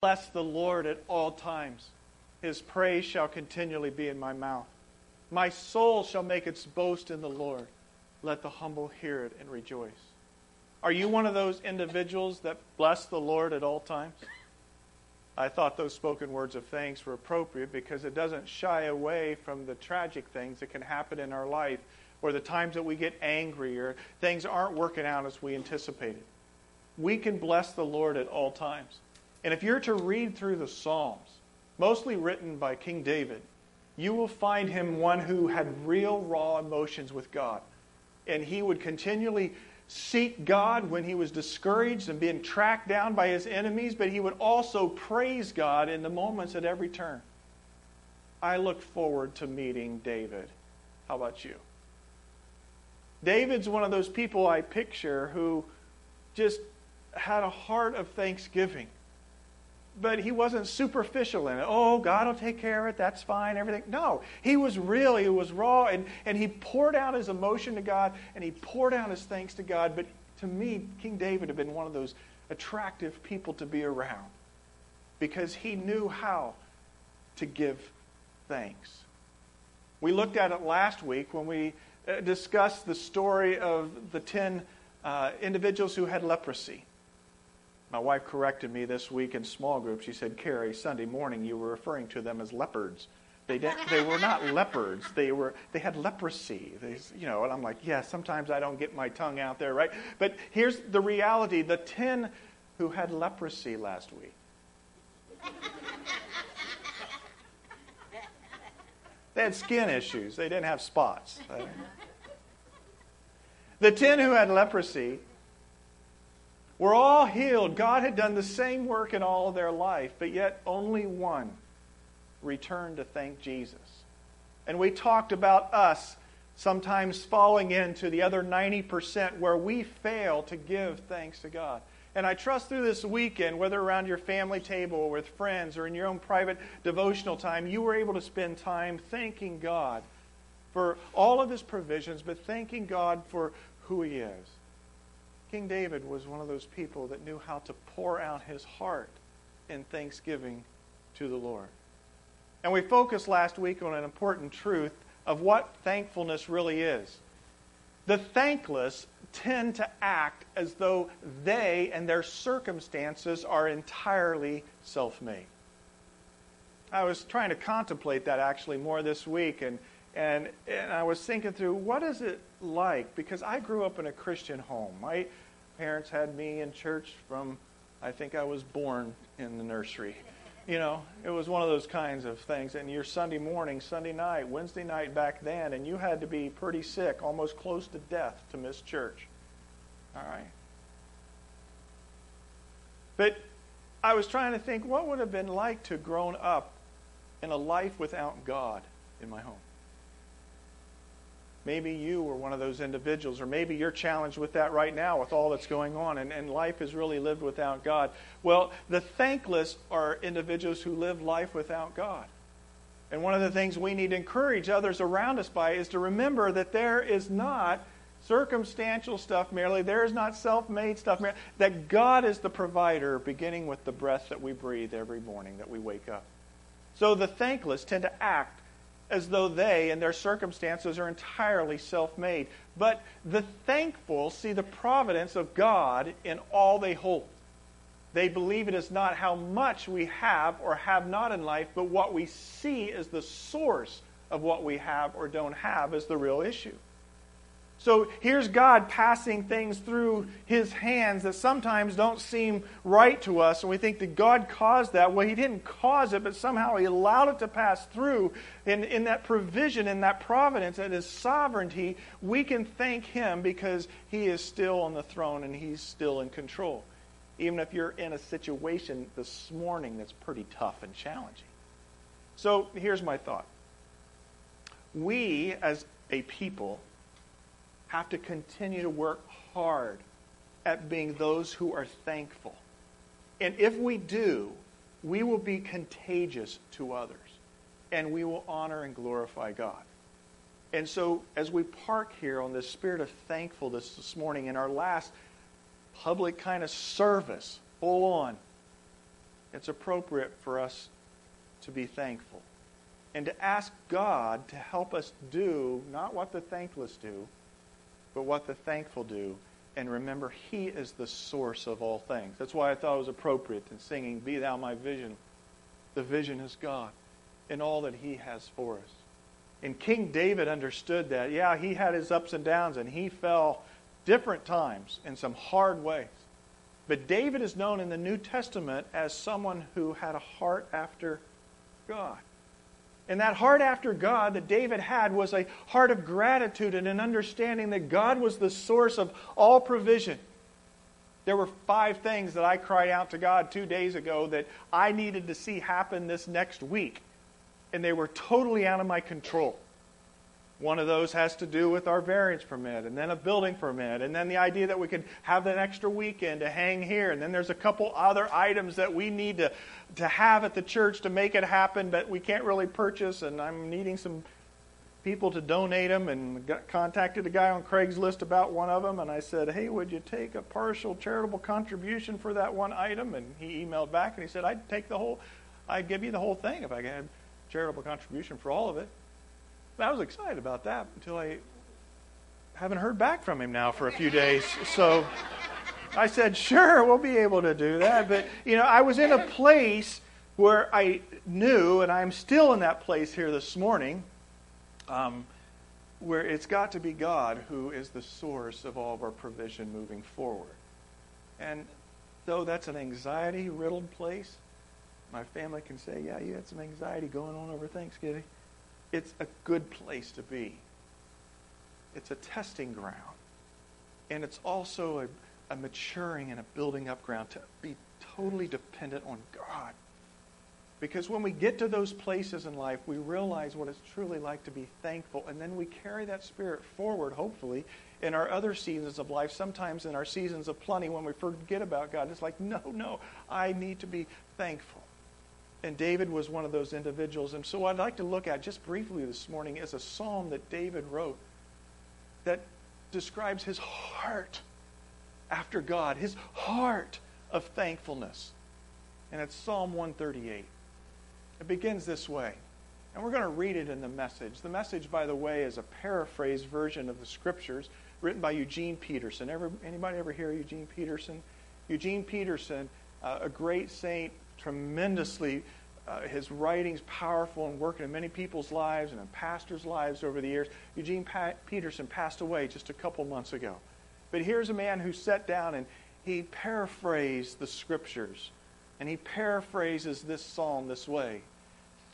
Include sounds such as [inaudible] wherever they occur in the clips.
Bless the Lord at all times. His praise shall continually be in my mouth. My soul shall make its boast in the Lord. Let the humble hear it and rejoice. Are you one of those individuals that bless the Lord at all times? I thought those spoken words of thanks were appropriate because it doesn't shy away from the tragic things that can happen in our life or the times that we get angry or things aren't working out as we anticipated. We can bless the Lord at all times. And if you're to read through the Psalms, mostly written by King David, you will find him one who had real raw emotions with God. And he would continually seek God when he was discouraged and being tracked down by his enemies, but he would also praise God in the moments at every turn. I look forward to meeting David. How about you? David's one of those people I picture who just had a heart of thanksgiving. But he wasn't superficial in it. Oh, God will take care of it. That's fine. Everything. No, he was real. He was raw. And, and he poured out his emotion to God and he poured out his thanks to God. But to me, King David had been one of those attractive people to be around because he knew how to give thanks. We looked at it last week when we uh, discussed the story of the 10 uh, individuals who had leprosy. My wife corrected me this week in small group. She said, Carrie, Sunday morning you were referring to them as leopards. They, didn't, they were not [laughs] leopards. They, were, they had leprosy. They, you know, and I'm like, yeah, sometimes I don't get my tongue out there, right? But here's the reality the 10 who had leprosy last week. [laughs] They had skin issues. They didn't have spots. [laughs] The ten who had leprosy were all healed. God had done the same work in all of their life, but yet only one returned to thank Jesus. And we talked about us sometimes falling into the other 90% where we fail to give thanks to God. And I trust through this weekend, whether around your family table or with friends or in your own private devotional time, you were able to spend time thanking God for all of his provisions, but thanking God for who he is. King David was one of those people that knew how to pour out his heart in thanksgiving to the Lord. And we focused last week on an important truth of what thankfulness really is. The thankless tend to act as though they and their circumstances are entirely self made. I was trying to contemplate that actually more this week, and, and, and I was thinking through what is it like? Because I grew up in a Christian home. My parents had me in church from, I think I was born in the nursery. You know, it was one of those kinds of things. And your Sunday morning, Sunday night, Wednesday night back then, and you had to be pretty sick, almost close to death to miss church. All right. But I was trying to think what would have been like to grown up in a life without God in my home. Maybe you were one of those individuals, or maybe you're challenged with that right now with all that's going on, and, and life is really lived without God. Well, the thankless are individuals who live life without God. And one of the things we need to encourage others around us by is to remember that there is not circumstantial stuff merely, there is not self made stuff merely, that God is the provider, beginning with the breath that we breathe every morning that we wake up. So the thankless tend to act as though they and their circumstances are entirely self made. But the thankful see the providence of God in all they hold. They believe it is not how much we have or have not in life, but what we see as the source of what we have or don't have is the real issue. So here's God passing things through his hands that sometimes don't seem right to us, and we think that God caused that. Well, he didn't cause it, but somehow he allowed it to pass through. And in that provision, in that providence, and his sovereignty, we can thank him because he is still on the throne and he's still in control. Even if you're in a situation this morning that's pretty tough and challenging. So here's my thought. We, as a people, have to continue to work hard at being those who are thankful. And if we do, we will be contagious to others and we will honor and glorify God. And so, as we park here on this spirit of thankfulness this morning in our last public kind of service, full on, it's appropriate for us to be thankful and to ask God to help us do not what the thankless do, but what the thankful do. And remember, He is the source of all things. That's why I thought it was appropriate in singing, Be Thou My Vision. The vision is God in all that He has for us. And King David understood that. Yeah, he had his ups and downs, and he fell different times in some hard ways. But David is known in the New Testament as someone who had a heart after God. And that heart after God that David had was a heart of gratitude and an understanding that God was the source of all provision. There were five things that I cried out to God two days ago that I needed to see happen this next week, and they were totally out of my control. One of those has to do with our variance permit, and then a building permit, and then the idea that we could have an extra weekend to hang here. And then there's a couple other items that we need to, to have at the church to make it happen, but we can't really purchase. And I'm needing some people to donate them, and got, contacted a guy on Craigslist about one of them. And I said, Hey, would you take a partial charitable contribution for that one item? And he emailed back and he said, I'd take the whole, I'd give you the whole thing if I had charitable contribution for all of it. I was excited about that until I haven't heard back from him now for a few days. So I said, sure, we'll be able to do that. But, you know, I was in a place where I knew, and I'm still in that place here this morning, um, where it's got to be God who is the source of all of our provision moving forward. And though that's an anxiety riddled place, my family can say, yeah, you had some anxiety going on over Thanksgiving it's a good place to be. It's a testing ground. And it's also a, a maturing and a building up ground to be totally dependent on God. Because when we get to those places in life, we realize what it's truly like to be thankful. And then we carry that spirit forward, hopefully, in our other seasons of life. Sometimes in our seasons of plenty, when we forget about God, it's like, no, no, I need to be thankful. And David was one of those individuals. And so, I'd like to look at just briefly this morning is a psalm that David wrote that describes his heart after God, his heart of thankfulness. And it's Psalm 138. It begins this way. And we're going to read it in the message. The message, by the way, is a paraphrased version of the scriptures written by Eugene Peterson. Ever, anybody ever hear Eugene Peterson? Eugene Peterson, uh, a great saint, tremendously. Uh, his writing's powerful and working in many people's lives and in pastors' lives over the years. Eugene pa- Peterson passed away just a couple months ago. But here's a man who sat down and he paraphrased the scriptures. And he paraphrases this psalm this way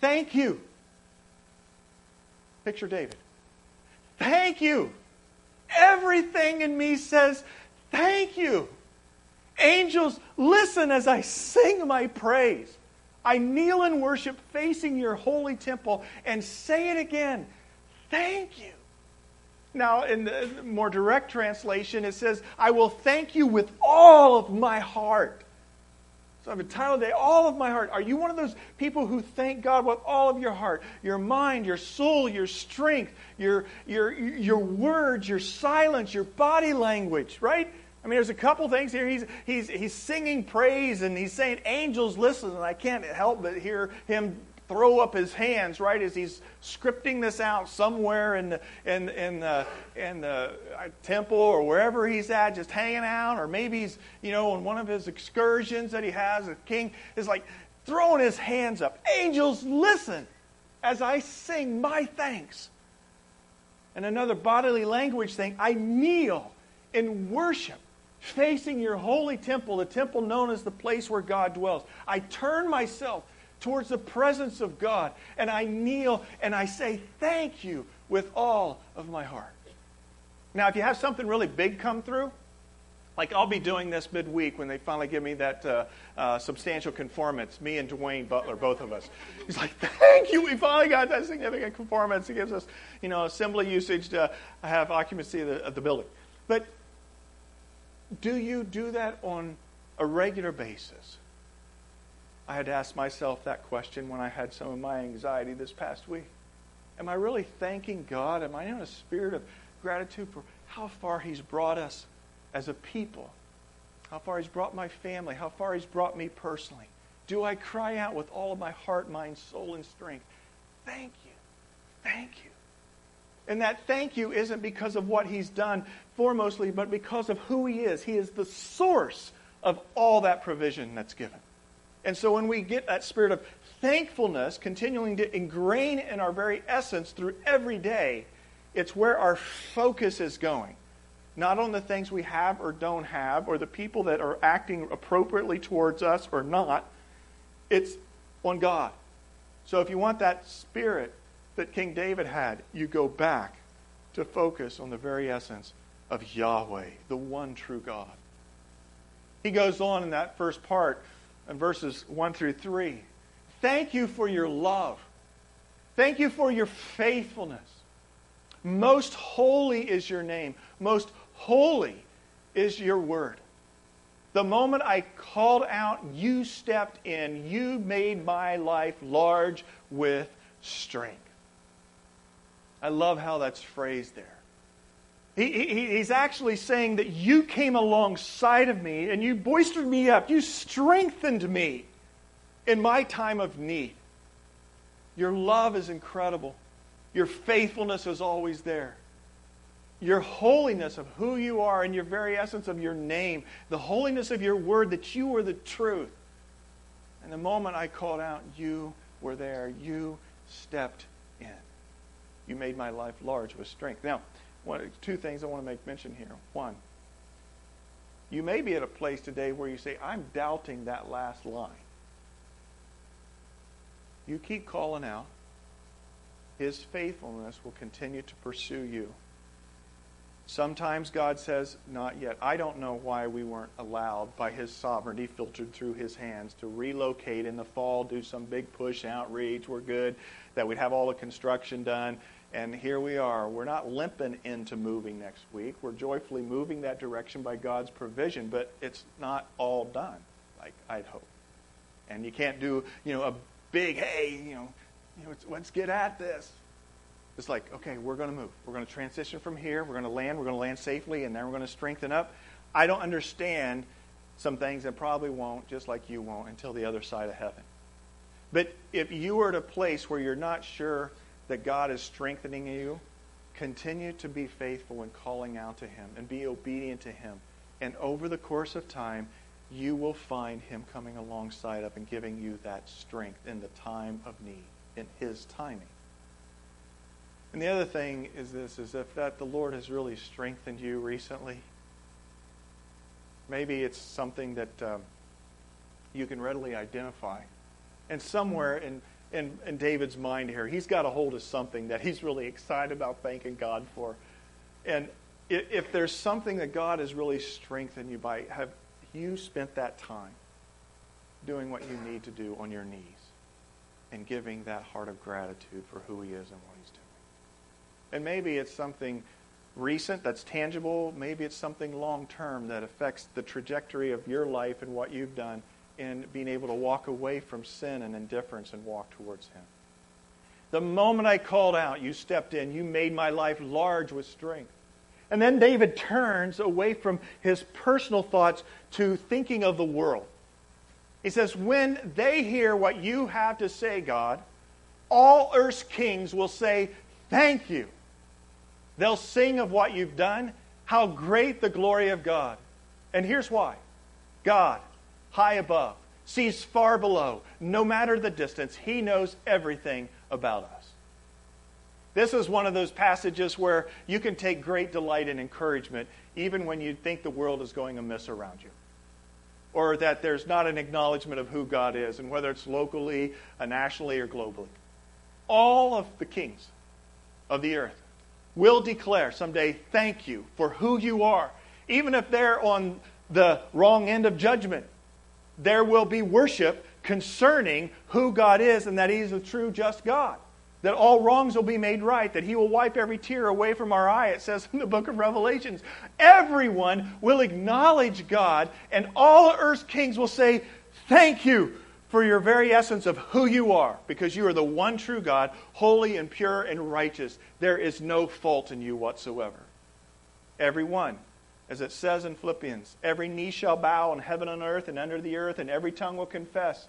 Thank you. Picture David. Thank you. Everything in me says, Thank you. Angels, listen as I sing my praise. I kneel in worship facing your holy temple and say it again. Thank you. Now, in the more direct translation, it says, I will thank you with all of my heart. So I've entitled today, All of My Heart. Are you one of those people who thank God with all of your heart, your mind, your soul, your strength, your, your, your words, your silence, your body language, right? I mean, there's a couple things here. He's, he's, he's singing praise and he's saying, Angels, listen. And I can't help but hear him throw up his hands, right, as he's scripting this out somewhere in the, in, in the, in the uh, temple or wherever he's at, just hanging out. Or maybe he's, you know, on one of his excursions that he has. The king is like throwing his hands up. Angels, listen as I sing my thanks. And another bodily language thing, I kneel in worship facing your holy temple, the temple known as the place where God dwells. I turn myself towards the presence of God and I kneel and I say, Thank you with all of my heart. Now, if you have something really big come through, like I'll be doing this midweek when they finally give me that uh, uh, substantial conformance, me and Dwayne Butler, both of us. He's like, thank you, we finally got that significant conformance. It gives us, you know, assembly usage to have occupancy of the, of the building. But do you do that on a regular basis? I had to ask myself that question when I had some of my anxiety this past week. Am I really thanking God? Am I in a spirit of gratitude for how far He's brought us as a people? How far He's brought my family? How far He's brought me personally? Do I cry out with all of my heart, mind, soul, and strength? Thank you. Thank you. And that thank you isn't because of what he's done foremostly, but because of who he is. He is the source of all that provision that's given. And so when we get that spirit of thankfulness continuing to ingrain in our very essence through every day, it's where our focus is going. Not on the things we have or don't have, or the people that are acting appropriately towards us or not. It's on God. So if you want that spirit that King David had, you go back to focus on the very essence of Yahweh, the one true God. He goes on in that first part, in verses 1 through 3. Thank you for your love. Thank you for your faithfulness. Most holy is your name. Most holy is your word. The moment I called out, you stepped in. You made my life large with strength. I love how that's phrased there. He, he, he's actually saying that you came alongside of me and you boistered me up. You strengthened me in my time of need. Your love is incredible. Your faithfulness is always there. Your holiness of who you are and your very essence of your name, the holiness of your word, that you are the truth. And the moment I called out, you were there. You stepped in. You made my life large with strength. Now, one, two things I want to make mention here. One, you may be at a place today where you say, I'm doubting that last line. You keep calling out. His faithfulness will continue to pursue you. Sometimes God says, Not yet. I don't know why we weren't allowed by His sovereignty, filtered through His hands, to relocate in the fall, do some big push outreach. We're good, that we'd have all the construction done. And here we are. We're not limping into moving next week. We're joyfully moving that direction by God's provision, but it's not all done, like I'd hope. And you can't do, you know, a big, hey, you know, you know let's get at this. It's like, okay, we're going to move. We're going to transition from here. We're going to land. We're going to land safely, and then we're going to strengthen up. I don't understand some things and probably won't, just like you won't, until the other side of heaven. But if you are at a place where you're not sure that God is strengthening you, continue to be faithful in calling out to Him and be obedient to Him. And over the course of time, you will find Him coming alongside of and giving you that strength in the time of need, in His timing. And the other thing is this, is if that the Lord has really strengthened you recently, maybe it's something that um, you can readily identify. And somewhere in in, in David's mind here. He's got a hold of something that he's really excited about thanking God for. And if, if there's something that God has really strengthened you by, have you spent that time doing what you need to do on your knees and giving that heart of gratitude for who he is and what he's doing? And maybe it's something recent that's tangible. Maybe it's something long term that affects the trajectory of your life and what you've done in being able to walk away from sin and indifference and walk towards Him. The moment I called out, you stepped in. You made my life large with strength. And then David turns away from his personal thoughts to thinking of the world. He says, When they hear what you have to say, God, all earth's kings will say, Thank you. They'll sing of what you've done, how great the glory of God. And here's why God high above, sees far below. No matter the distance, he knows everything about us. This is one of those passages where you can take great delight and encouragement even when you think the world is going amiss around you. Or that there's not an acknowledgement of who God is, and whether it's locally, uh, nationally, or globally. All of the kings of the earth will declare someday, Thank you for who you are, even if they're on the wrong end of judgment there will be worship concerning who God is and that He is a true, just God. That all wrongs will be made right, that He will wipe every tear away from our eye, it says in the book of Revelations. Everyone will acknowledge God, and all earth's kings will say, Thank you for your very essence of who you are, because you are the one true God, holy and pure and righteous. There is no fault in you whatsoever. Everyone as it says in Philippians, every knee shall bow in heaven and earth and under the earth, and every tongue will confess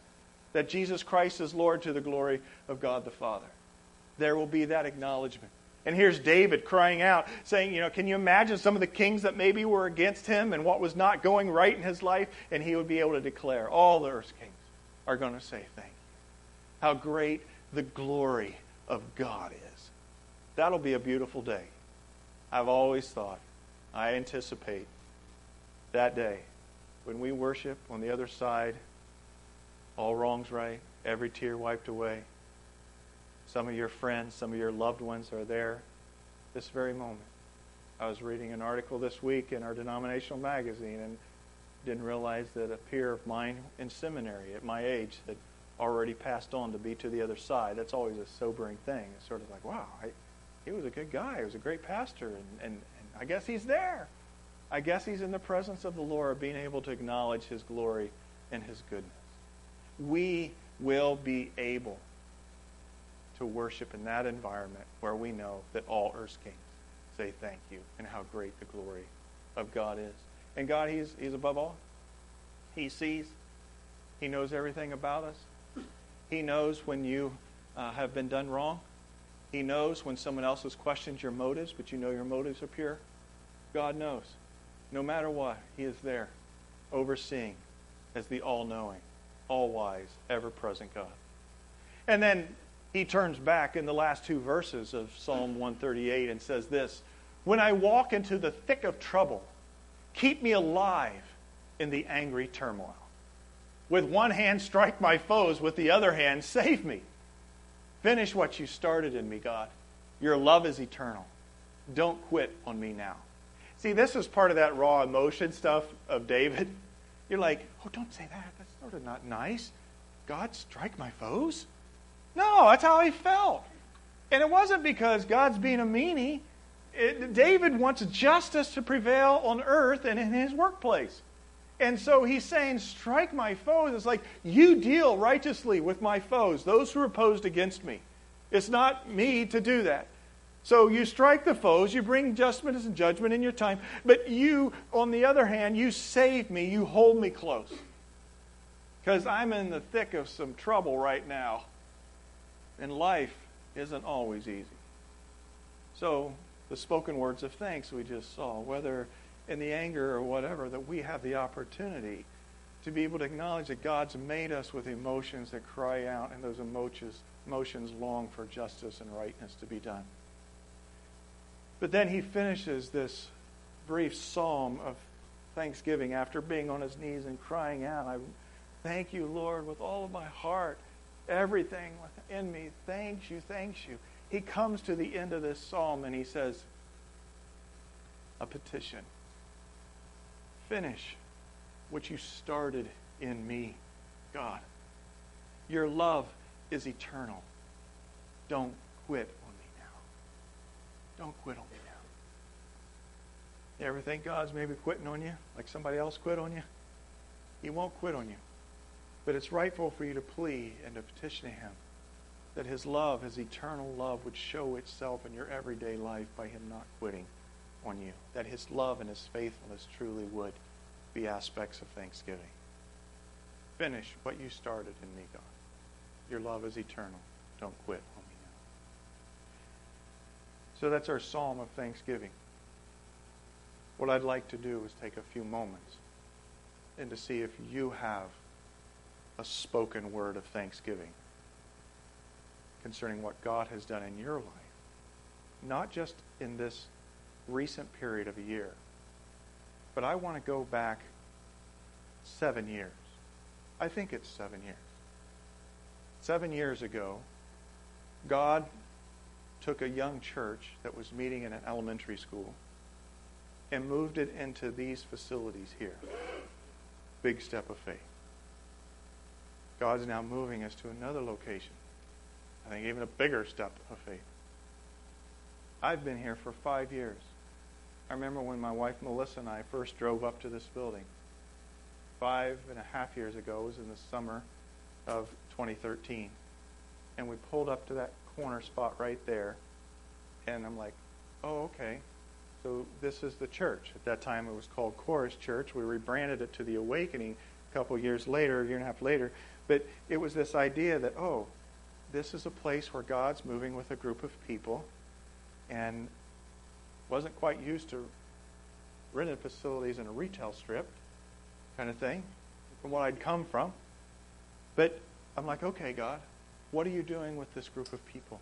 that Jesus Christ is Lord to the glory of God the Father. There will be that acknowledgement. And here's David crying out, saying, You know, can you imagine some of the kings that maybe were against him and what was not going right in his life? And he would be able to declare, All the earth's kings are going to say thank you. How great the glory of God is. That'll be a beautiful day. I've always thought, I anticipate that day when we worship on the other side, all wrongs right, every tear wiped away. Some of your friends, some of your loved ones are there this very moment. I was reading an article this week in our denominational magazine and didn't realize that a peer of mine in seminary at my age had already passed on to be to the other side. That's always a sobering thing. It's sort of like, wow, I, he was a good guy. He was a great pastor, and, and, and I guess he's there. I guess he's in the presence of the Lord, being able to acknowledge his glory and his goodness. We will be able to worship in that environment where we know that all earth's kings say thank you and how great the glory of God is. And God, He's, he's above all. He sees, He knows everything about us. He knows when you uh, have been done wrong. He knows when someone else has questioned your motives, but you know your motives are pure. God knows. No matter what, He is there, overseeing as the all knowing, all wise, ever present God. And then he turns back in the last two verses of Psalm 138 and says this When I walk into the thick of trouble, keep me alive in the angry turmoil. With one hand, strike my foes, with the other hand, save me. Finish what you started in me, God. Your love is eternal. Don't quit on me now. See, this is part of that raw emotion stuff of David. [laughs] You're like, oh, don't say that. That's sort of not nice. God, strike my foes? No, that's how he felt. And it wasn't because God's being a meanie. It, David wants justice to prevail on earth and in his workplace. And so he's saying, Strike my foes. It's like, you deal righteously with my foes, those who are opposed against me. It's not me to do that. So you strike the foes, you bring justice and judgment in your time, but you, on the other hand, you save me, you hold me close. Because I'm in the thick of some trouble right now. And life isn't always easy. So, the spoken words of thanks we just saw, whether in the anger or whatever, that we have the opportunity to be able to acknowledge that God's made us with emotions that cry out, and those emotions, emotions long for justice and rightness to be done. But then he finishes this brief psalm of thanksgiving after being on his knees and crying out, I thank you, Lord, with all of my heart. Everything within me thanks you, thanks you. He comes to the end of this psalm and he says, A petition. Finish what you started in me, God. Your love is eternal. Don't quit on me now. Don't quit on me now. You ever think God's maybe quitting on you like somebody else quit on you? He won't quit on you. But it's rightful for you to plead and to petition Him that His love, His eternal love, would show itself in your everyday life by Him not quitting on you. That His love and His faithfulness truly would be aspects of thanksgiving. Finish what you started in me, God. Your love is eternal. Don't quit on me now. So that's our psalm of thanksgiving. What I'd like to do is take a few moments and to see if you have a spoken word of thanksgiving concerning what God has done in your life, not just in this recent period of a year, but I want to go back seven years. I think it's seven years. Seven years ago, God took a young church that was meeting in an elementary school and moved it into these facilities here. Big step of faith. God's now moving us to another location. I think even a bigger step of faith. I've been here for five years. I remember when my wife Melissa and I first drove up to this building. Five and a half years ago, it was in the summer of 2013. And we pulled up to that corner spot right there. And I'm like, oh, okay. So this is the church. At that time, it was called Chorus Church. We rebranded it to the Awakening a couple years later, a year and a half later. But it was this idea that, oh, this is a place where God's moving with a group of people and wasn't quite used to rented facilities in a retail strip kind of thing from what I'd come from. But I'm like, okay, God, what are you doing with this group of people?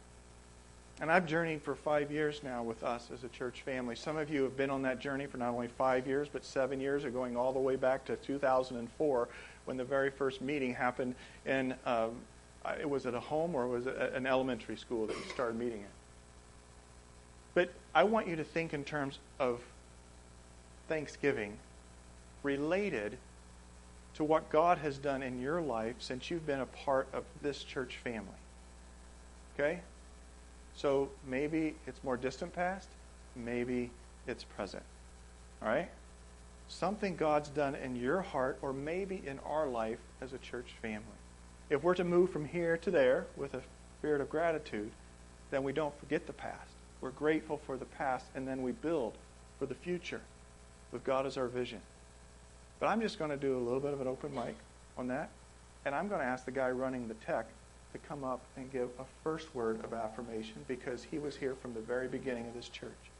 And I've journeyed for five years now with us as a church family. Some of you have been on that journey for not only five years, but seven years, or going all the way back to 2004 when the very first meeting happened in, um, it was at a home or was it an elementary school that you started meeting in? But I want you to think in terms of Thanksgiving related to what God has done in your life since you've been a part of this church family. Okay? So maybe it's more distant past, maybe it's present. All right? Something God's done in your heart or maybe in our life as a church family. If we're to move from here to there with a spirit of gratitude, then we don't forget the past. We're grateful for the past, and then we build for the future with God as our vision. But I'm just going to do a little bit of an open mic on that, and I'm going to ask the guy running the tech to come up and give a first word of affirmation because he was here from the very beginning of this church.